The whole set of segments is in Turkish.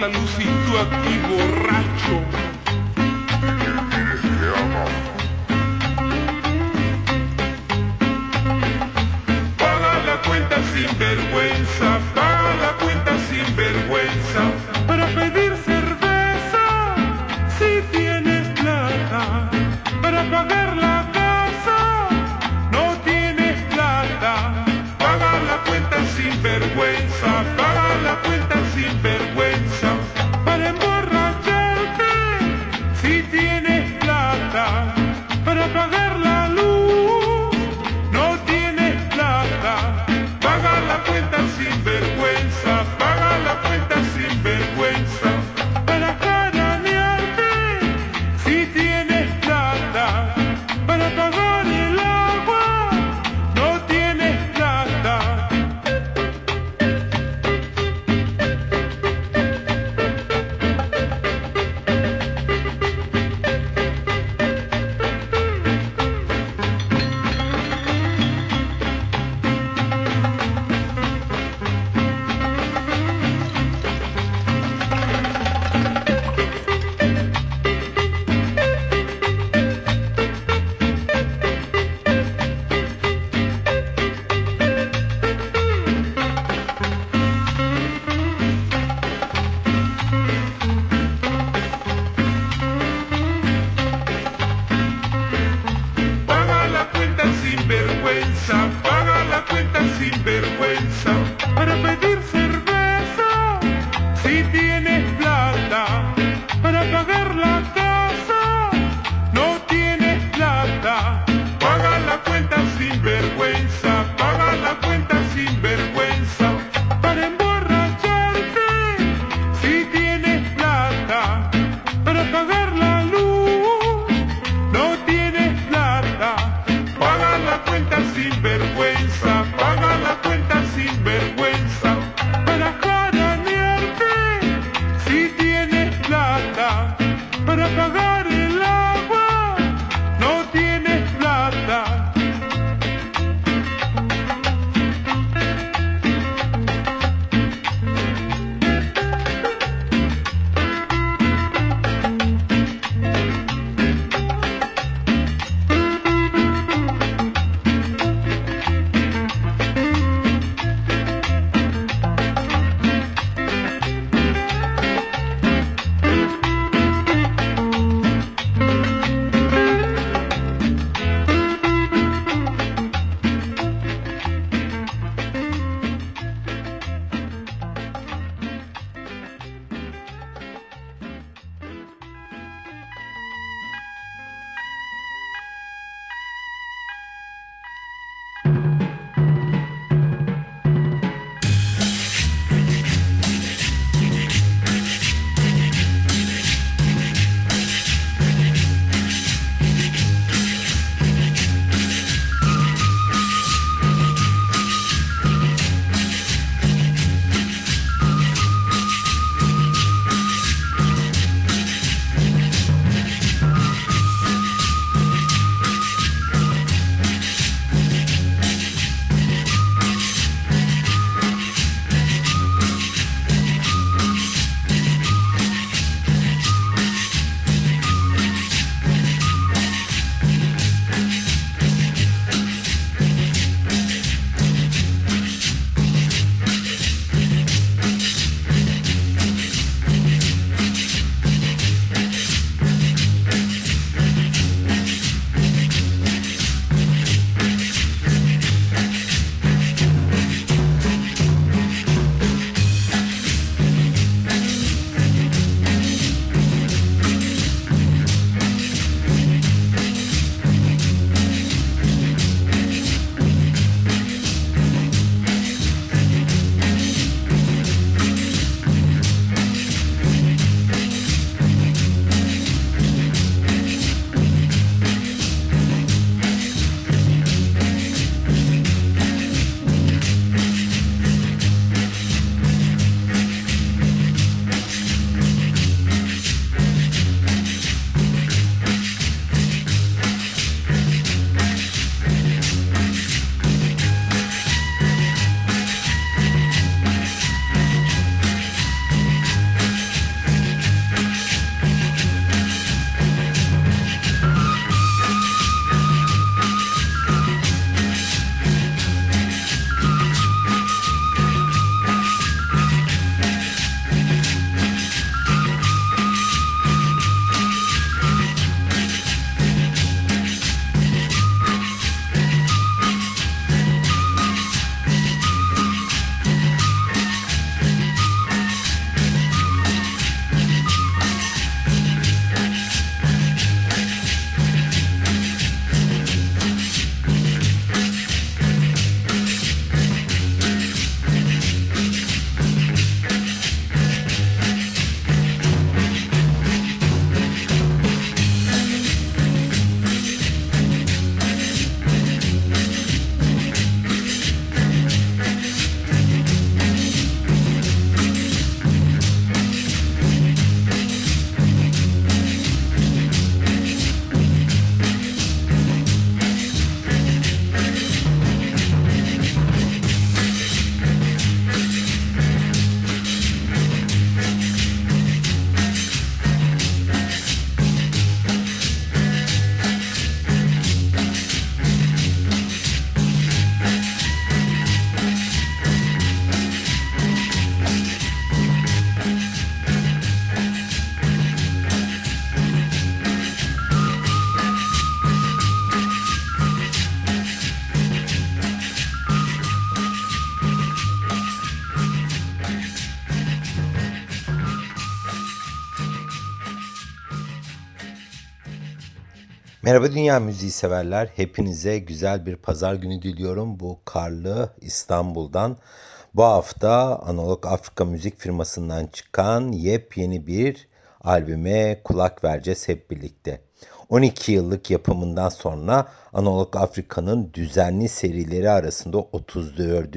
la luz up. Merhaba dünya müziği severler. Hepinize güzel bir pazar günü diliyorum. Bu karlı İstanbul'dan. Bu hafta Analog Afrika Müzik firmasından çıkan yepyeni bir albüme kulak vereceğiz hep birlikte. 12 yıllık yapımından sonra Analog Afrika'nın düzenli serileri arasında 34.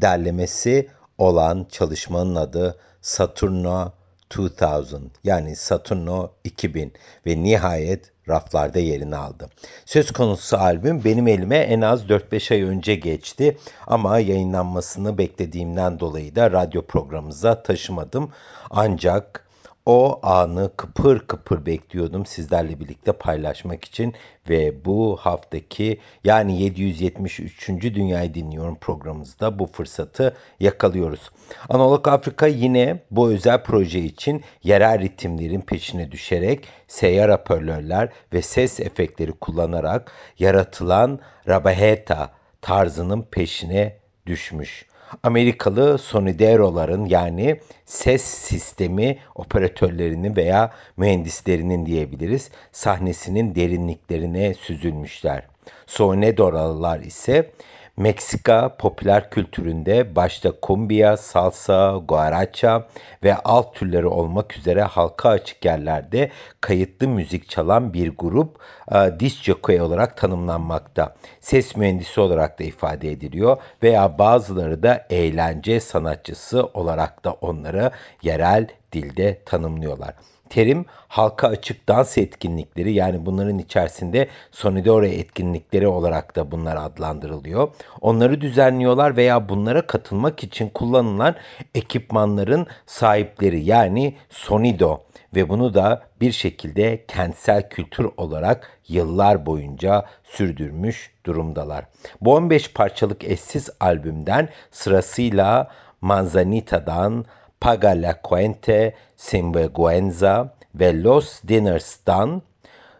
derlemesi olan çalışmanın adı Saturno 2000 yani Saturno 2000 ve nihayet raflarda yerini aldı. Söz konusu albüm benim elime en az 4-5 ay önce geçti ama yayınlanmasını beklediğimden dolayı da radyo programımıza taşımadım. Ancak o anı kıpır kıpır bekliyordum sizlerle birlikte paylaşmak için ve bu haftaki yani 773. Dünyayı Dinliyorum programımızda bu fırsatı yakalıyoruz. Analog Afrika yine bu özel proje için yerel ritimlerin peşine düşerek seyyar hoparlörler ve ses efektleri kullanarak yaratılan Rabaheta tarzının peşine düşmüş. Amerikalı Sonidero'ların yani ses sistemi operatörlerinin veya mühendislerinin diyebiliriz sahnesinin derinliklerine süzülmüşler. Sonidero'lar ise Meksika popüler kültüründe başta kumbia, salsa, guaracha ve alt türleri olmak üzere halka açık yerlerde kayıtlı müzik çalan bir grup e, jockey olarak tanımlanmakta. Ses mühendisi olarak da ifade ediliyor veya bazıları da eğlence sanatçısı olarak da onları yerel dilde tanımlıyorlar. Terim halka açık dans etkinlikleri yani bunların içerisinde Sonidore etkinlikleri olarak da bunlar adlandırılıyor. Onları düzenliyorlar veya bunlara katılmak için kullanılan ekipmanların sahipleri yani Sonido ve bunu da bir şekilde kentsel kültür olarak yıllar boyunca sürdürmüş durumdalar. Bu 15 parçalık eşsiz albümden sırasıyla Manzanita'dan Paga la Cuente, Sinvergüenza ve Los Dinners'dan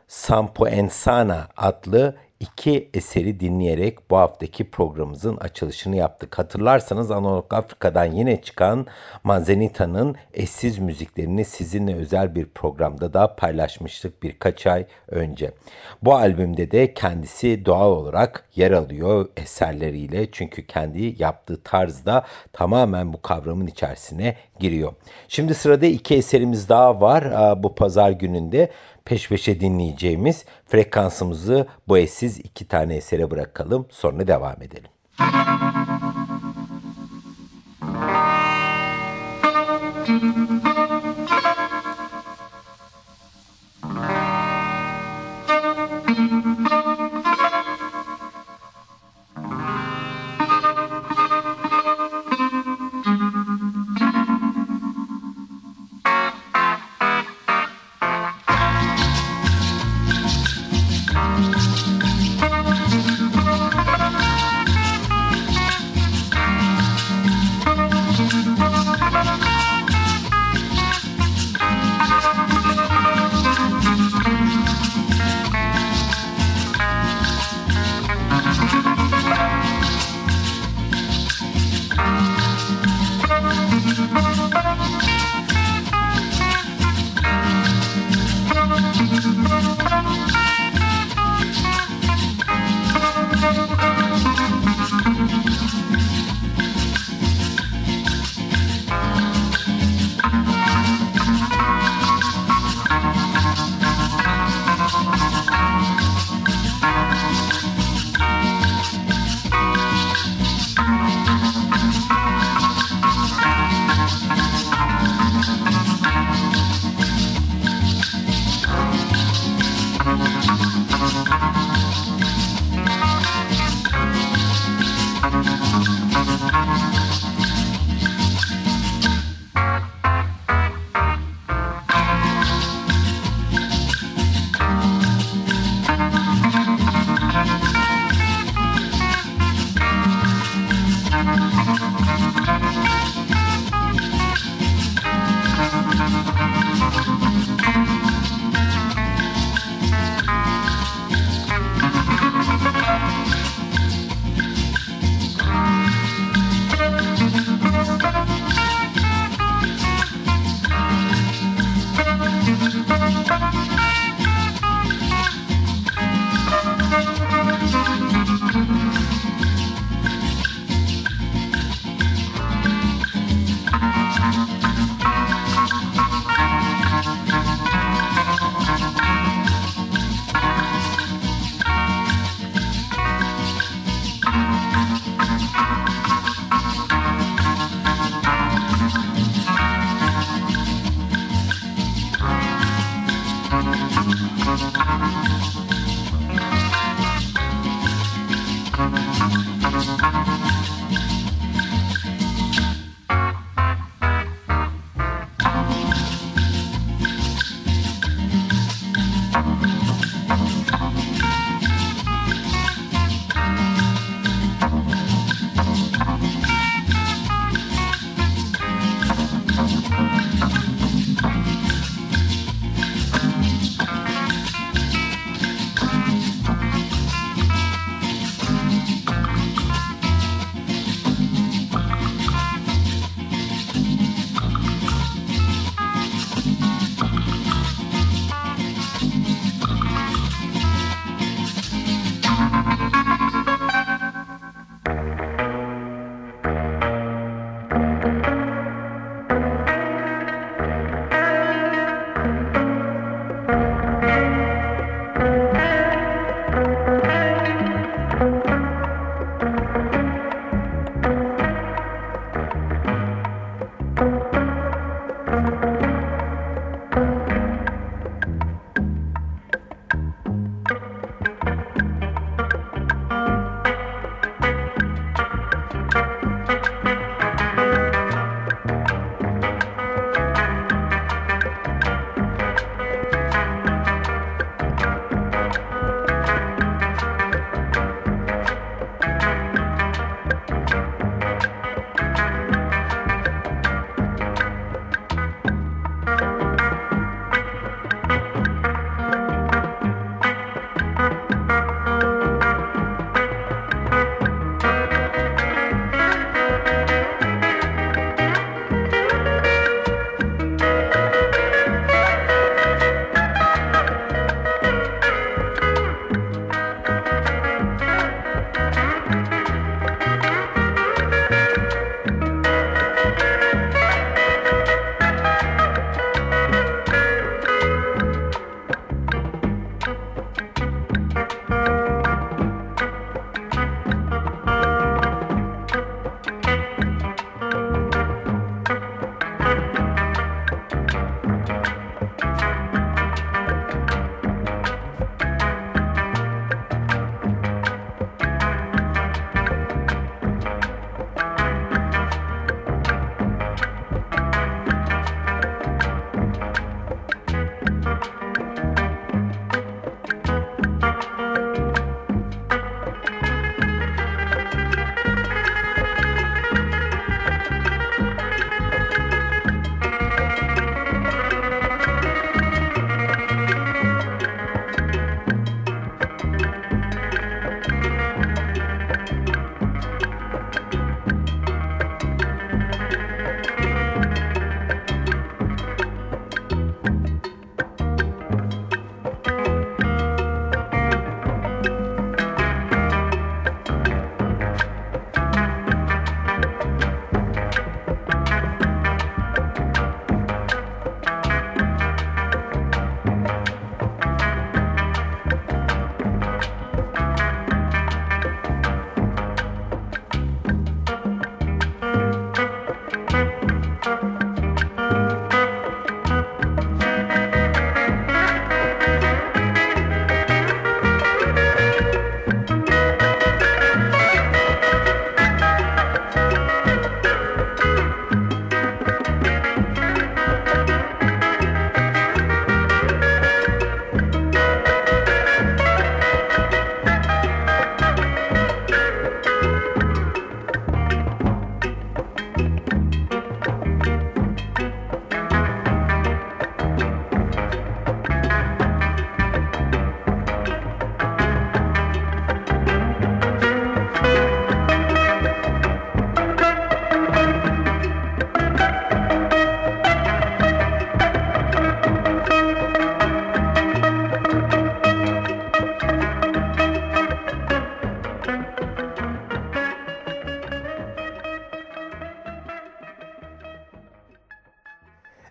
Sampo Ensana adlı iki eseri dinleyerek bu haftaki programımızın açılışını yaptık. Hatırlarsanız Analog Afrika'dan yine çıkan Manzenita'nın eşsiz müziklerini sizinle özel bir programda da paylaşmıştık birkaç ay önce. Bu albümde de kendisi doğal olarak yer alıyor eserleriyle çünkü kendi yaptığı tarzda tamamen bu kavramın içerisine giriyor. Şimdi sırada iki eserimiz daha var bu pazar gününde peş peşe dinleyeceğimiz frekansımızı bu eşsiz iki tane esere bırakalım sonra devam edelim. Müzik Bye.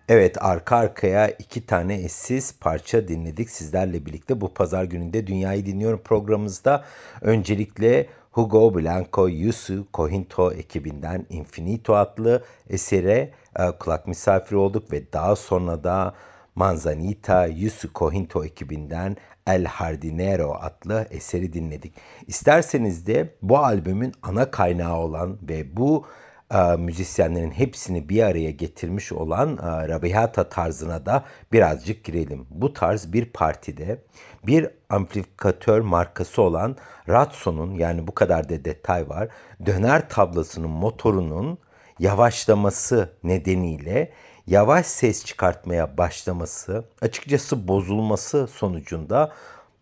Evet arka arkaya iki tane eşsiz parça dinledik sizlerle birlikte. Bu pazar gününde Dünyayı Dinliyorum programımızda öncelikle Hugo Blanco Yusu Cohinto ekibinden Infinito adlı esere e, kulak misafiri olduk ve daha sonra da Manzanita Yusu Cohinto ekibinden El Hardinero adlı eseri dinledik. İsterseniz de bu albümün ana kaynağı olan ve bu e, müzisyenlerin hepsini bir araya getirmiş olan e, Rabihata tarzına da birazcık girelim. Bu tarz bir partide bir amplifikatör markası olan Ratso'nun yani bu kadar da detay var. Döner tablasının motorunun yavaşlaması nedeniyle yavaş ses çıkartmaya başlaması, açıkçası bozulması sonucunda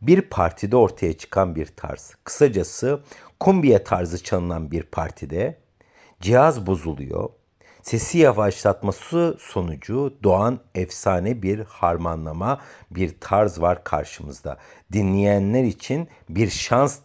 bir partide ortaya çıkan bir tarz. Kısacası kumbiye tarzı çalınan bir partide cihaz bozuluyor. Sesi yavaşlatması sonucu doğan efsane bir harmanlama, bir tarz var karşımızda. Dinleyenler için bir şans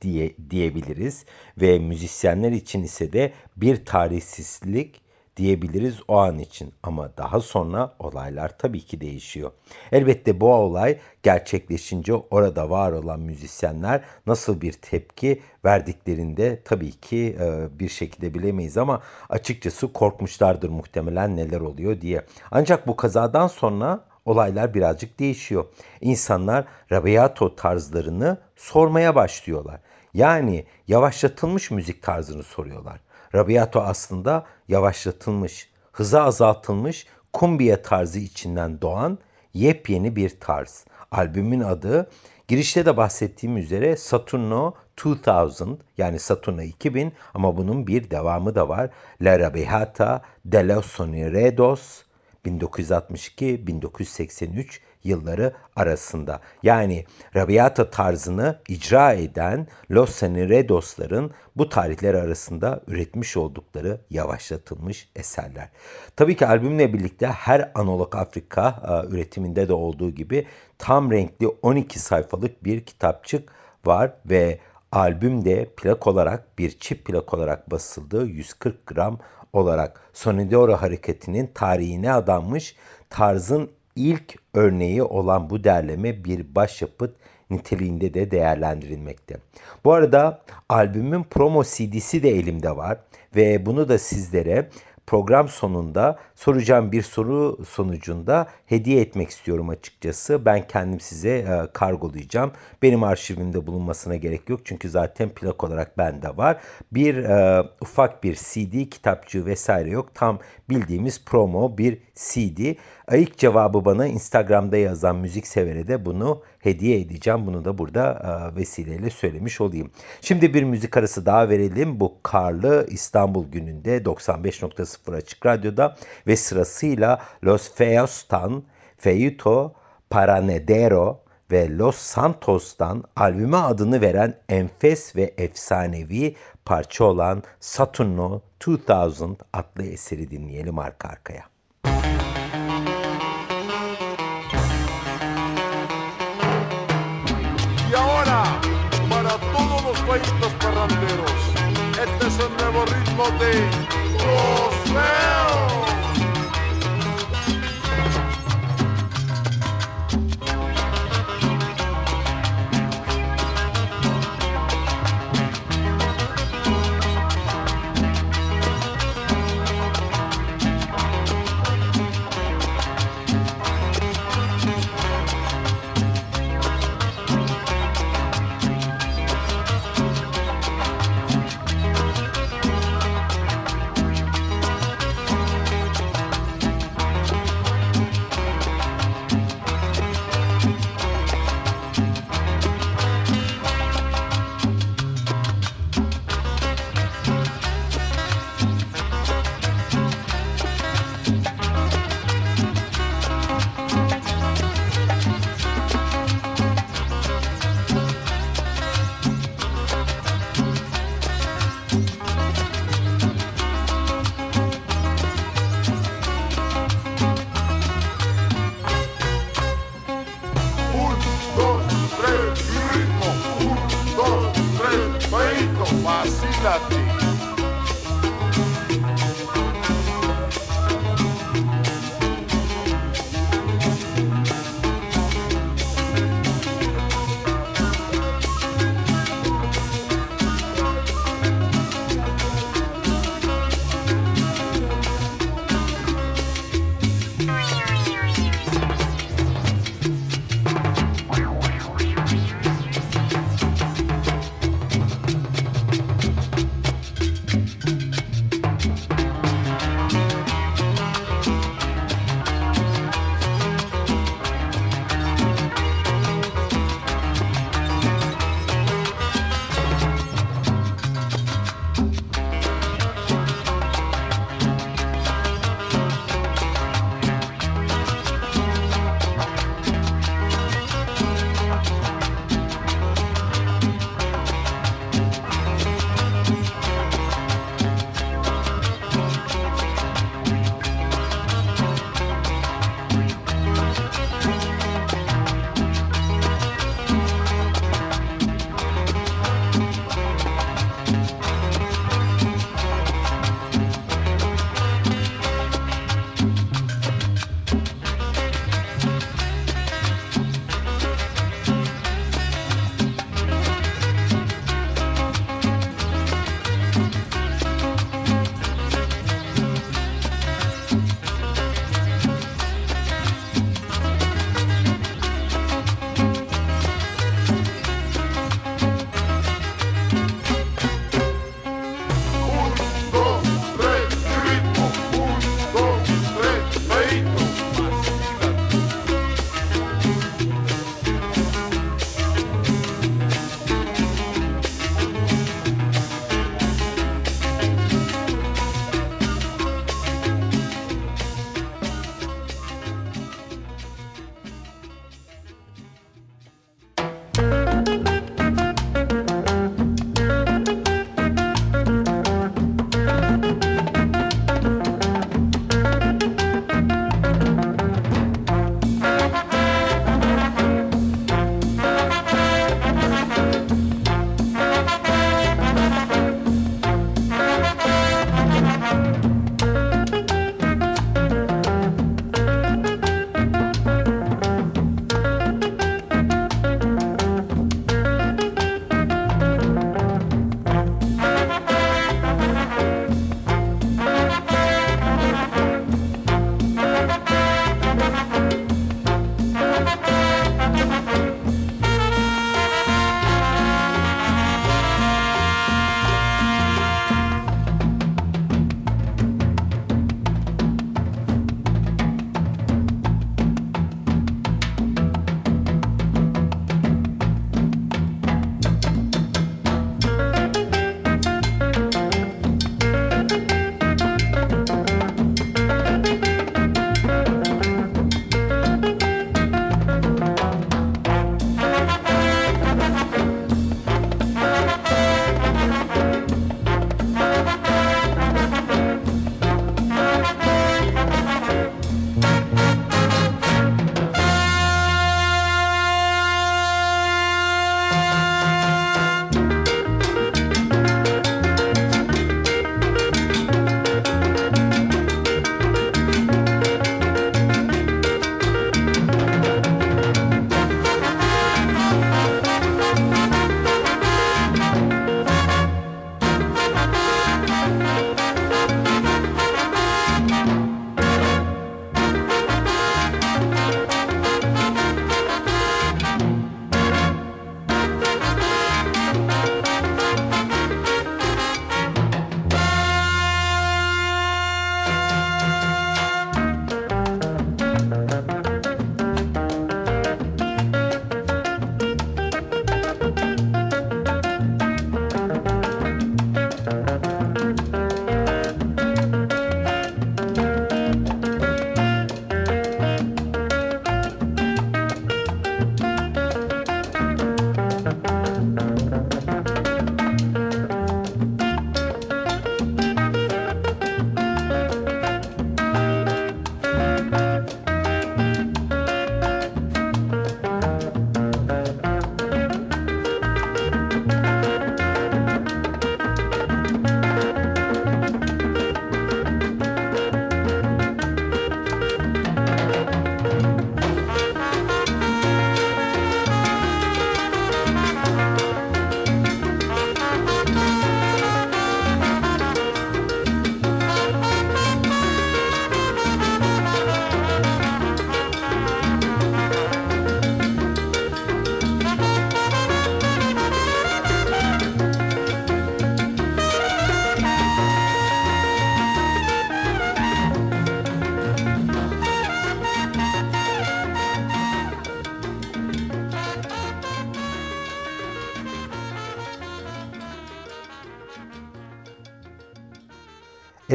diye, diyebiliriz ve müzisyenler için ise de bir tarihsizlik diyebiliriz o an için ama daha sonra olaylar tabii ki değişiyor. Elbette bu olay gerçekleşince orada var olan müzisyenler nasıl bir tepki verdiklerinde tabii ki e, bir şekilde bilemeyiz ama açıkçası korkmuşlardır muhtemelen neler oluyor diye. Ancak bu kazadan sonra olaylar birazcık değişiyor. İnsanlar rabiato tarzlarını sormaya başlıyorlar. Yani yavaşlatılmış müzik tarzını soruyorlar. Rabiato aslında yavaşlatılmış, hıza azaltılmış kumbiya tarzı içinden doğan yepyeni bir tarz. Albümün adı girişte de bahsettiğim üzere Saturno 2000 yani Saturno 2000 ama bunun bir devamı da var. La Rabiata de los Soniredos 1962-1983 yılları arasında. Yani Rabiata tarzını icra eden Los Saniredos'ların bu tarihler arasında üretmiş oldukları yavaşlatılmış eserler. Tabii ki albümle birlikte her analog Afrika e, üretiminde de olduğu gibi tam renkli 12 sayfalık bir kitapçık var ve albümde plak olarak bir çift plak olarak basıldığı 140 gram olarak Sonidoro hareketinin tarihine adanmış tarzın ilk örneği olan bu derleme bir başyapıt niteliğinde de değerlendirilmekte. Bu arada albümün promo CD'si de elimde var ve bunu da sizlere program sonunda soracağım bir soru sonucunda hediye etmek istiyorum açıkçası. Ben kendim size e, kargolayacağım. Benim arşivimde bulunmasına gerek yok çünkü zaten plak olarak bende var. Bir e, ufak bir CD, kitapçığı vesaire yok. Tam bildiğimiz promo bir CD. İlk cevabı bana Instagram'da yazan müzik severe de bunu hediye edeceğim. Bunu da burada e, vesileyle söylemiş olayım. Şimdi bir müzik arası daha verelim. Bu karlı İstanbul gününde 95.0 Açık Radyo'da ve sırasıyla Los Feos'tan Feuto Paranedero ve Los Santos'tan albüme adını veren enfes ve efsanevi parça olan Saturno 2000 adlı eseri dinleyelim arka arkaya. Y ahora, para todos los países parranderos, este es el nuevo ritmo de Los Feos.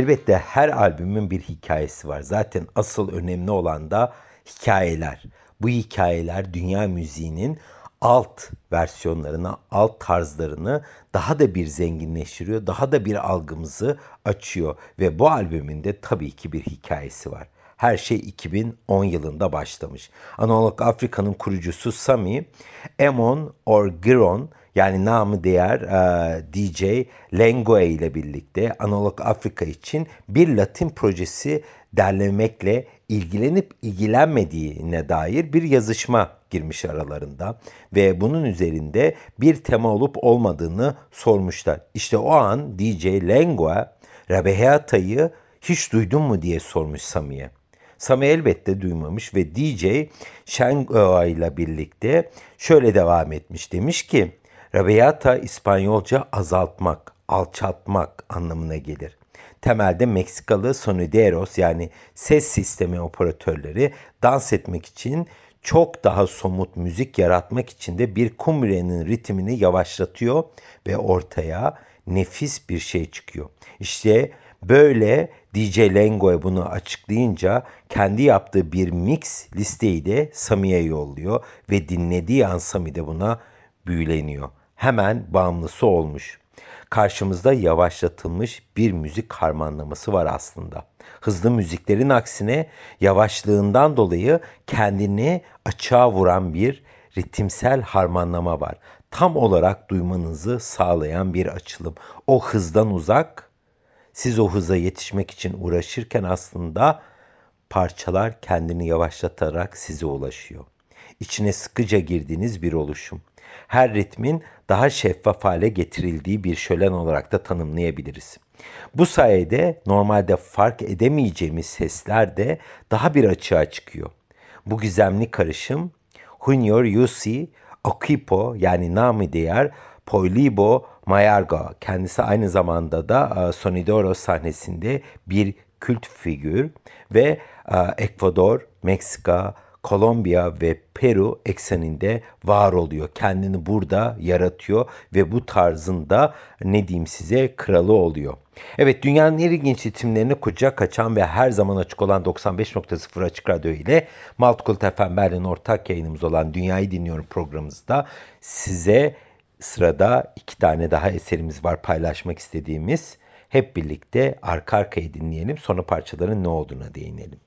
Elbette her albümün bir hikayesi var. Zaten asıl önemli olan da hikayeler. Bu hikayeler dünya müziğinin alt versiyonlarını, alt tarzlarını daha da bir zenginleştiriyor, daha da bir algımızı açıyor ve bu albümün de tabii ki bir hikayesi var. Her şey 2010 yılında başlamış. Analog Afrika'nın kurucusu Sami, Emon Orgiron yani namı değer e, DJ Lengue ile birlikte Analog Afrika için bir Latin projesi derlemekle ilgilenip ilgilenmediğine dair bir yazışma girmiş aralarında ve bunun üzerinde bir tema olup olmadığını sormuşlar. İşte o an DJ Lengua Rabeheata'yı hiç duydun mu diye sormuş Sami'ye. Sami elbette duymamış ve DJ Shengoa ile birlikte şöyle devam etmiş. Demiş ki Rabiata İspanyolca azaltmak, alçaltmak anlamına gelir. Temelde Meksikalı sonideros yani ses sistemi operatörleri dans etmek için çok daha somut müzik yaratmak için de bir kumrenin ritmini yavaşlatıyor ve ortaya nefis bir şey çıkıyor. İşte böyle DJ Lengo'ya bunu açıklayınca kendi yaptığı bir mix listeyi de Sami'ye yolluyor ve dinlediği an Sami de buna büyüleniyor hemen bağımlısı olmuş. Karşımızda yavaşlatılmış bir müzik harmanlaması var aslında. Hızlı müziklerin aksine yavaşlığından dolayı kendini açığa vuran bir ritimsel harmanlama var. Tam olarak duymanızı sağlayan bir açılım. O hızdan uzak, Siz o hıza yetişmek için uğraşırken aslında parçalar kendini yavaşlatarak size ulaşıyor. İçine sıkıca girdiğiniz bir oluşum. Her ritmin daha şeffaf hale getirildiği bir şölen olarak da tanımlayabiliriz. Bu sayede normalde fark edemeyeceğimiz sesler de daha bir açığa çıkıyor. Bu gizemli karışım Junior Yusi Okipo yani nami değer Poilibo Mayarga kendisi aynı zamanda da e, Sonidoro sahnesinde bir kült figür ve Ekvador, Meksika, Kolombiya ve Peru ekseninde var oluyor. Kendini burada yaratıyor ve bu tarzında ne diyeyim size kralı oluyor. Evet dünyanın en ilginç ritimlerini kucak açan ve her zaman açık olan 95.0 Açık Radyo ile Maltkul FM Berlin ortak yayınımız olan Dünyayı Dinliyorum programımızda size sırada iki tane daha eserimiz var paylaşmak istediğimiz. Hep birlikte arka arkaya dinleyelim sonra parçaların ne olduğuna değinelim.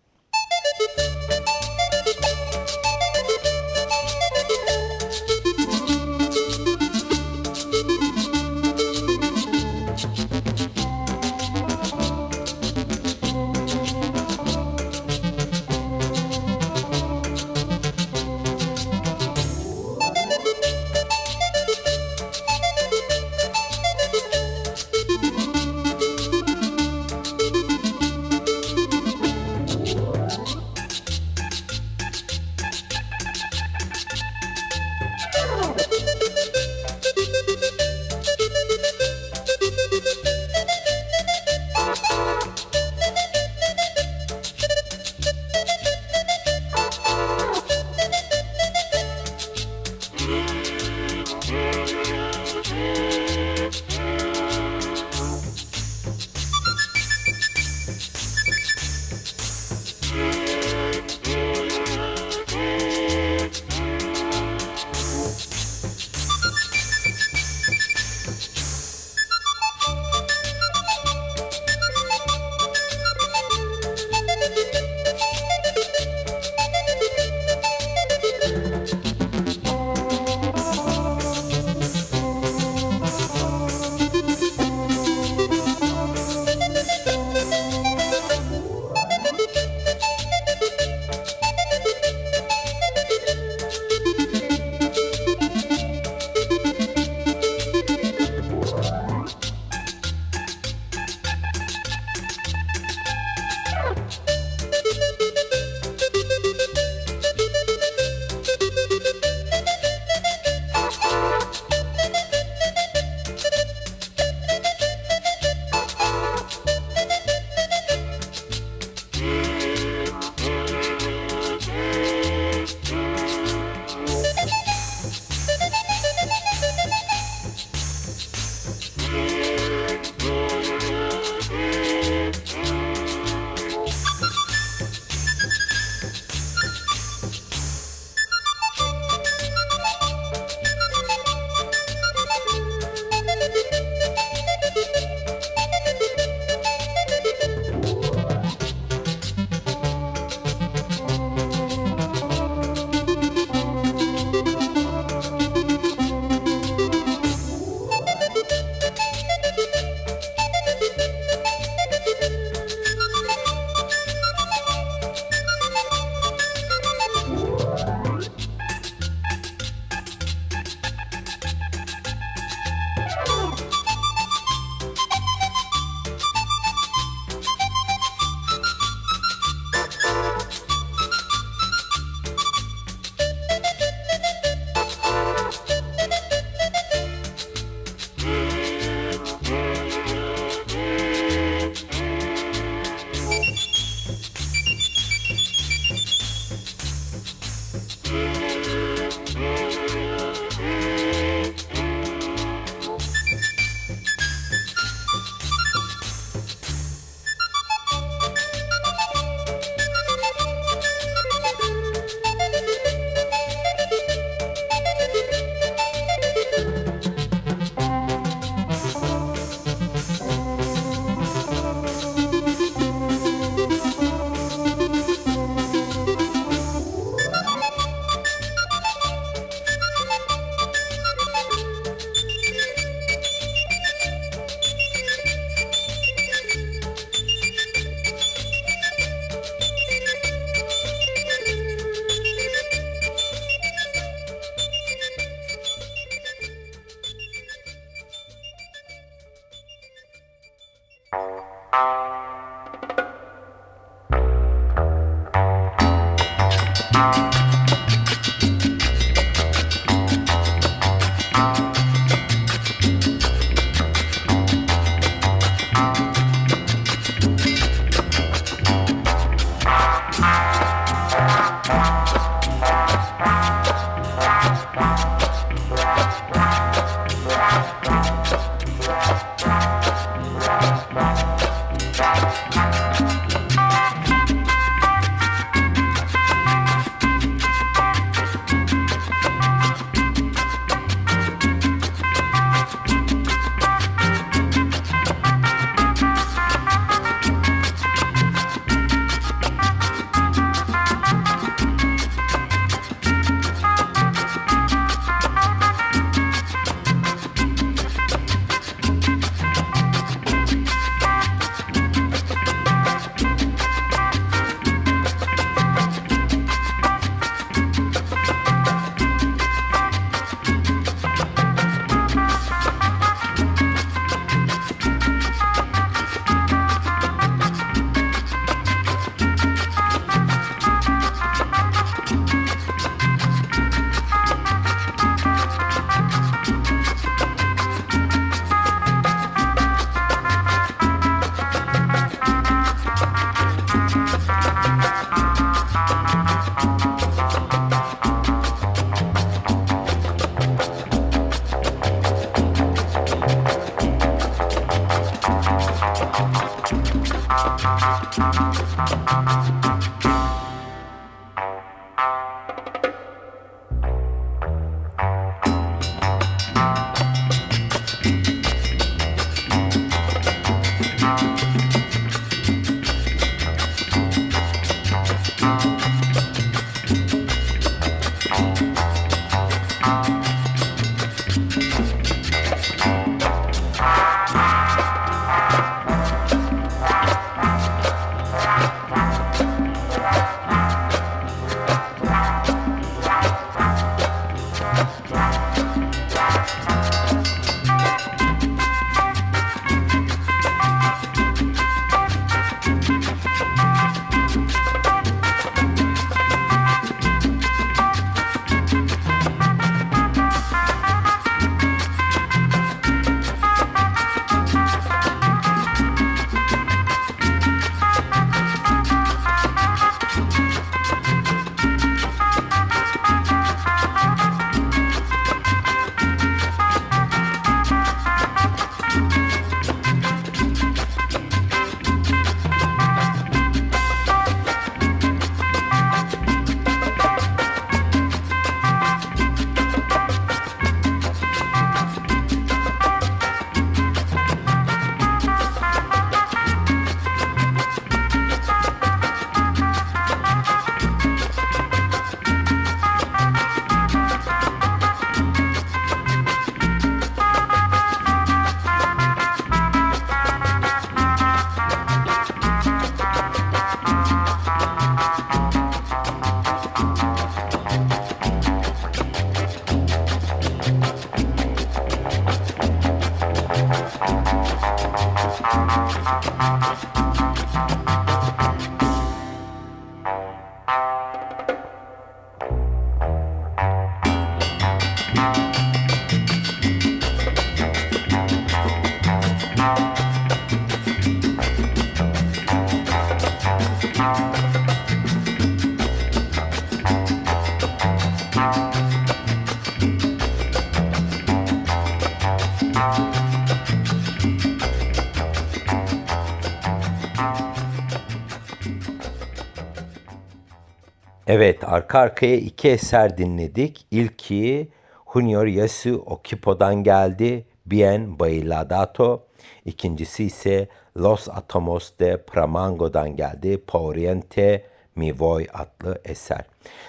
Evet, arka arkaya iki eser dinledik. İlki Junior Yasu Okipo'dan geldi. Bien Bailadato. İkincisi ise Los Atomos de Pramango'dan geldi. Pauriente Mi Voy adlı eser.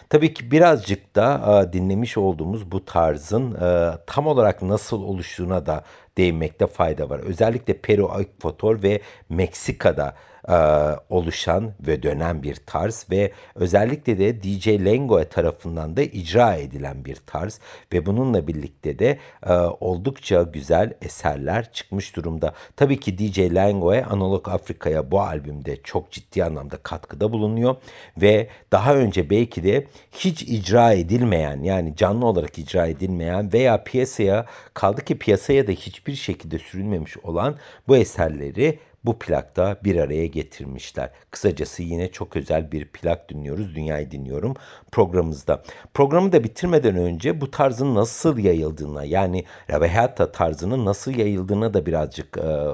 Tabii ki birazcık da e, dinlemiş olduğumuz bu tarzın e, tam olarak nasıl oluştuğuna da değinmekte fayda var. Özellikle Peru, Ekvator ve Meksika'da e, oluşan ve dönen bir tarz ve özellikle de DJ Lengoe tarafından da icra edilen bir tarz ve bununla birlikte de e, oldukça güzel eserler çıkmış durumda. Tabii ki DJ Lengoe Analog Afrika'ya bu albümde çok ciddi anlamda katkıda bulunuyor ve daha önce belki de hiç icra edilmeyen yani canlı olarak icra edilmeyen veya piyasaya kaldı ki piyasaya da hiçbir şekilde sürülmemiş olan bu eserleri bu plakta bir araya getirmişler. Kısacası yine çok özel bir plak dinliyoruz. Dünyayı dinliyorum programımızda. Programı da bitirmeden önce bu tarzın nasıl yayıldığına yani Rabehata tarzının nasıl yayıldığına da birazcık e,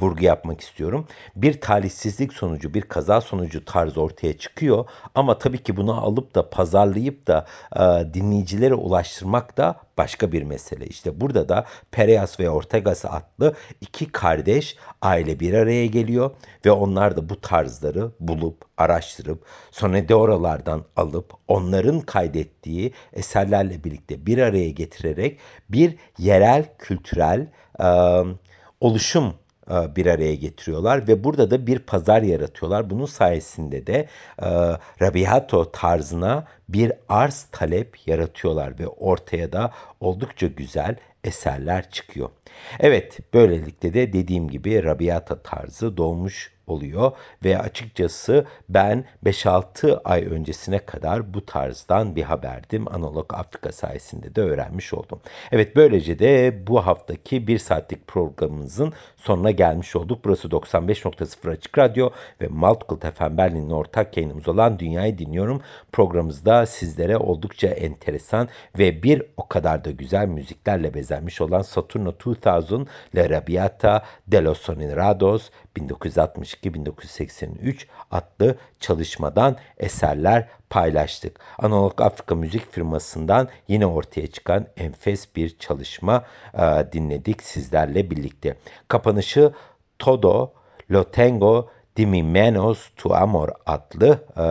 vurgu yapmak istiyorum. Bir talihsizlik sonucu, bir kaza sonucu tarz ortaya çıkıyor ama tabii ki bunu alıp da pazarlayıp da e, dinleyicilere ulaştırmak da başka bir mesele. İşte burada da Pereas ve Ortegas adlı iki kardeş aile bir araya geliyor ve onlar da bu tarzları bulup araştırıp oralardan alıp onların kaydettiği eserlerle birlikte bir araya getirerek bir yerel kültürel e, oluşum bir araya getiriyorlar ve burada da bir pazar yaratıyorlar. Bunun sayesinde de e, Rabiato tarzına bir arz talep yaratıyorlar ve ortaya da oldukça güzel eserler çıkıyor. Evet böylelikle de dediğim gibi Rabiata tarzı doğmuş oluyor ve açıkçası ben 5-6 ay öncesine kadar bu tarzdan bir haberdim. Analog Afrika sayesinde de öğrenmiş oldum. Evet böylece de bu haftaki bir saatlik programımızın sonuna gelmiş olduk. Burası 95.0 Açık Radyo ve Multiple FM Berlin'in ortak yayınımız olan Dünyayı Dinliyorum. Programımızda sizlere oldukça enteresan ve bir o kadar da güzel müziklerle bezenmiş olan Saturno 2000 La Rabiata de los Sonerados 1960 1962-1983 adlı çalışmadan eserler paylaştık. Analog Afrika Müzik firmasından yine ortaya çıkan enfes bir çalışma e, dinledik sizlerle birlikte. Kapanışı Todo Lo Tengo de Mi Menos Tu Amor adlı e,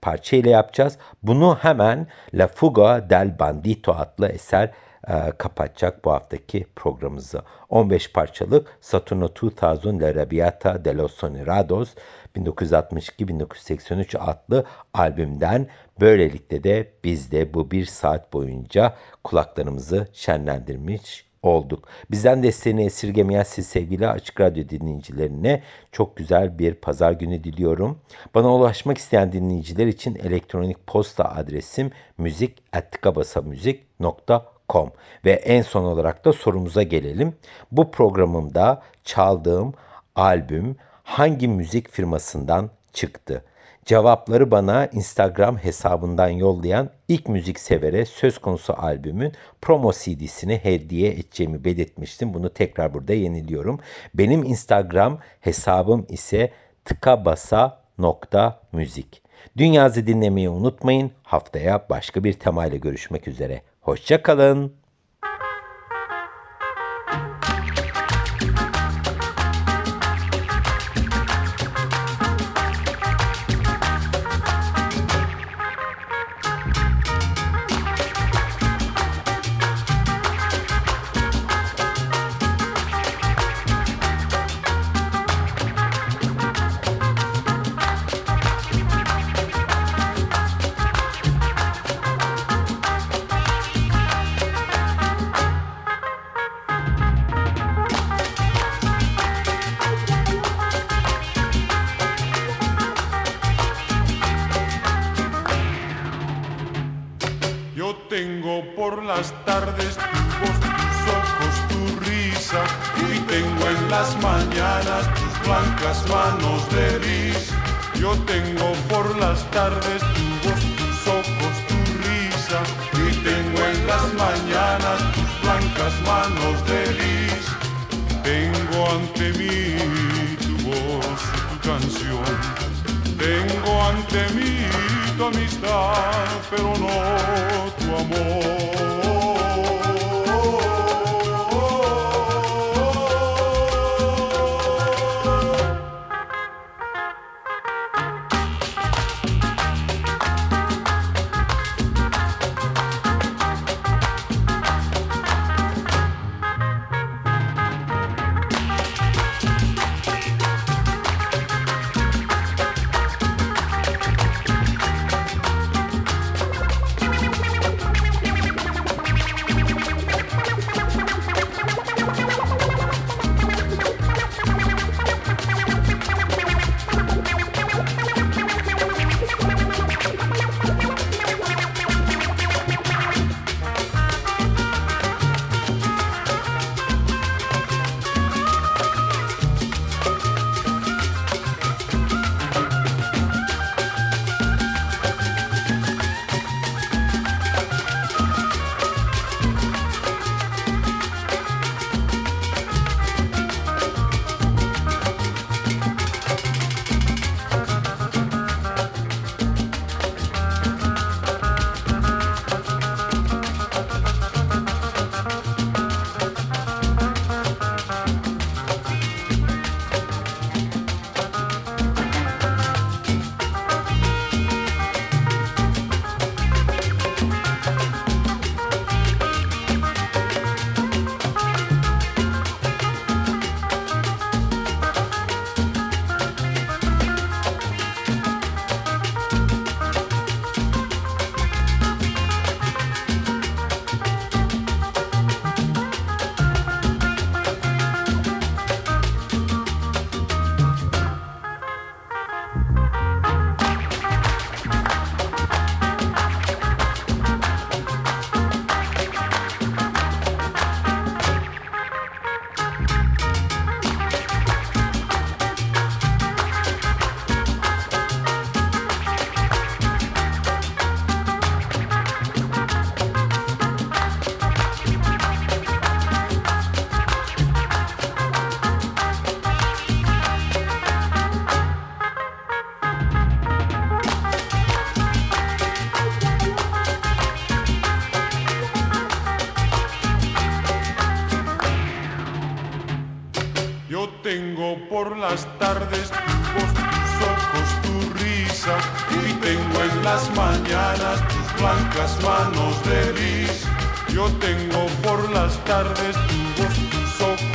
parça ile yapacağız. Bunu hemen La Fuga del Bandito adlı eser e, kapatacak bu haftaki programımızı. 15 parçalık Saturno 2000 La Rabiata de los Sonerados 1962-1983 adlı albümden böylelikle de biz de bu bir saat boyunca kulaklarımızı şenlendirmiş olduk. Bizden desteğini esirgemeyen siz sevgili Açık Radyo dinleyicilerine çok güzel bir pazar günü diliyorum. Bana ulaşmak isteyen dinleyiciler için elektronik posta adresim müzik.ttikabasamüzik.com ve en son olarak da sorumuza gelelim. Bu programımda çaldığım albüm hangi müzik firmasından çıktı? Cevapları bana Instagram hesabından yollayan ilk müzik severe söz konusu albümün promo CD'sini hediye edeceğimi belirtmiştim. Bunu tekrar burada yeniliyorum. Benim Instagram hesabım ise tıkabasa.müzik. Dünyazı dinlemeyi unutmayın. Haftaya başka bir temayla görüşmek üzere. Hoşçakalın. Yo por las tardes voz, tus ojos, tu risa. Y tengo en las mañanas tus blancas manos de gris. Yo tengo por las tardes voz, tus ojos,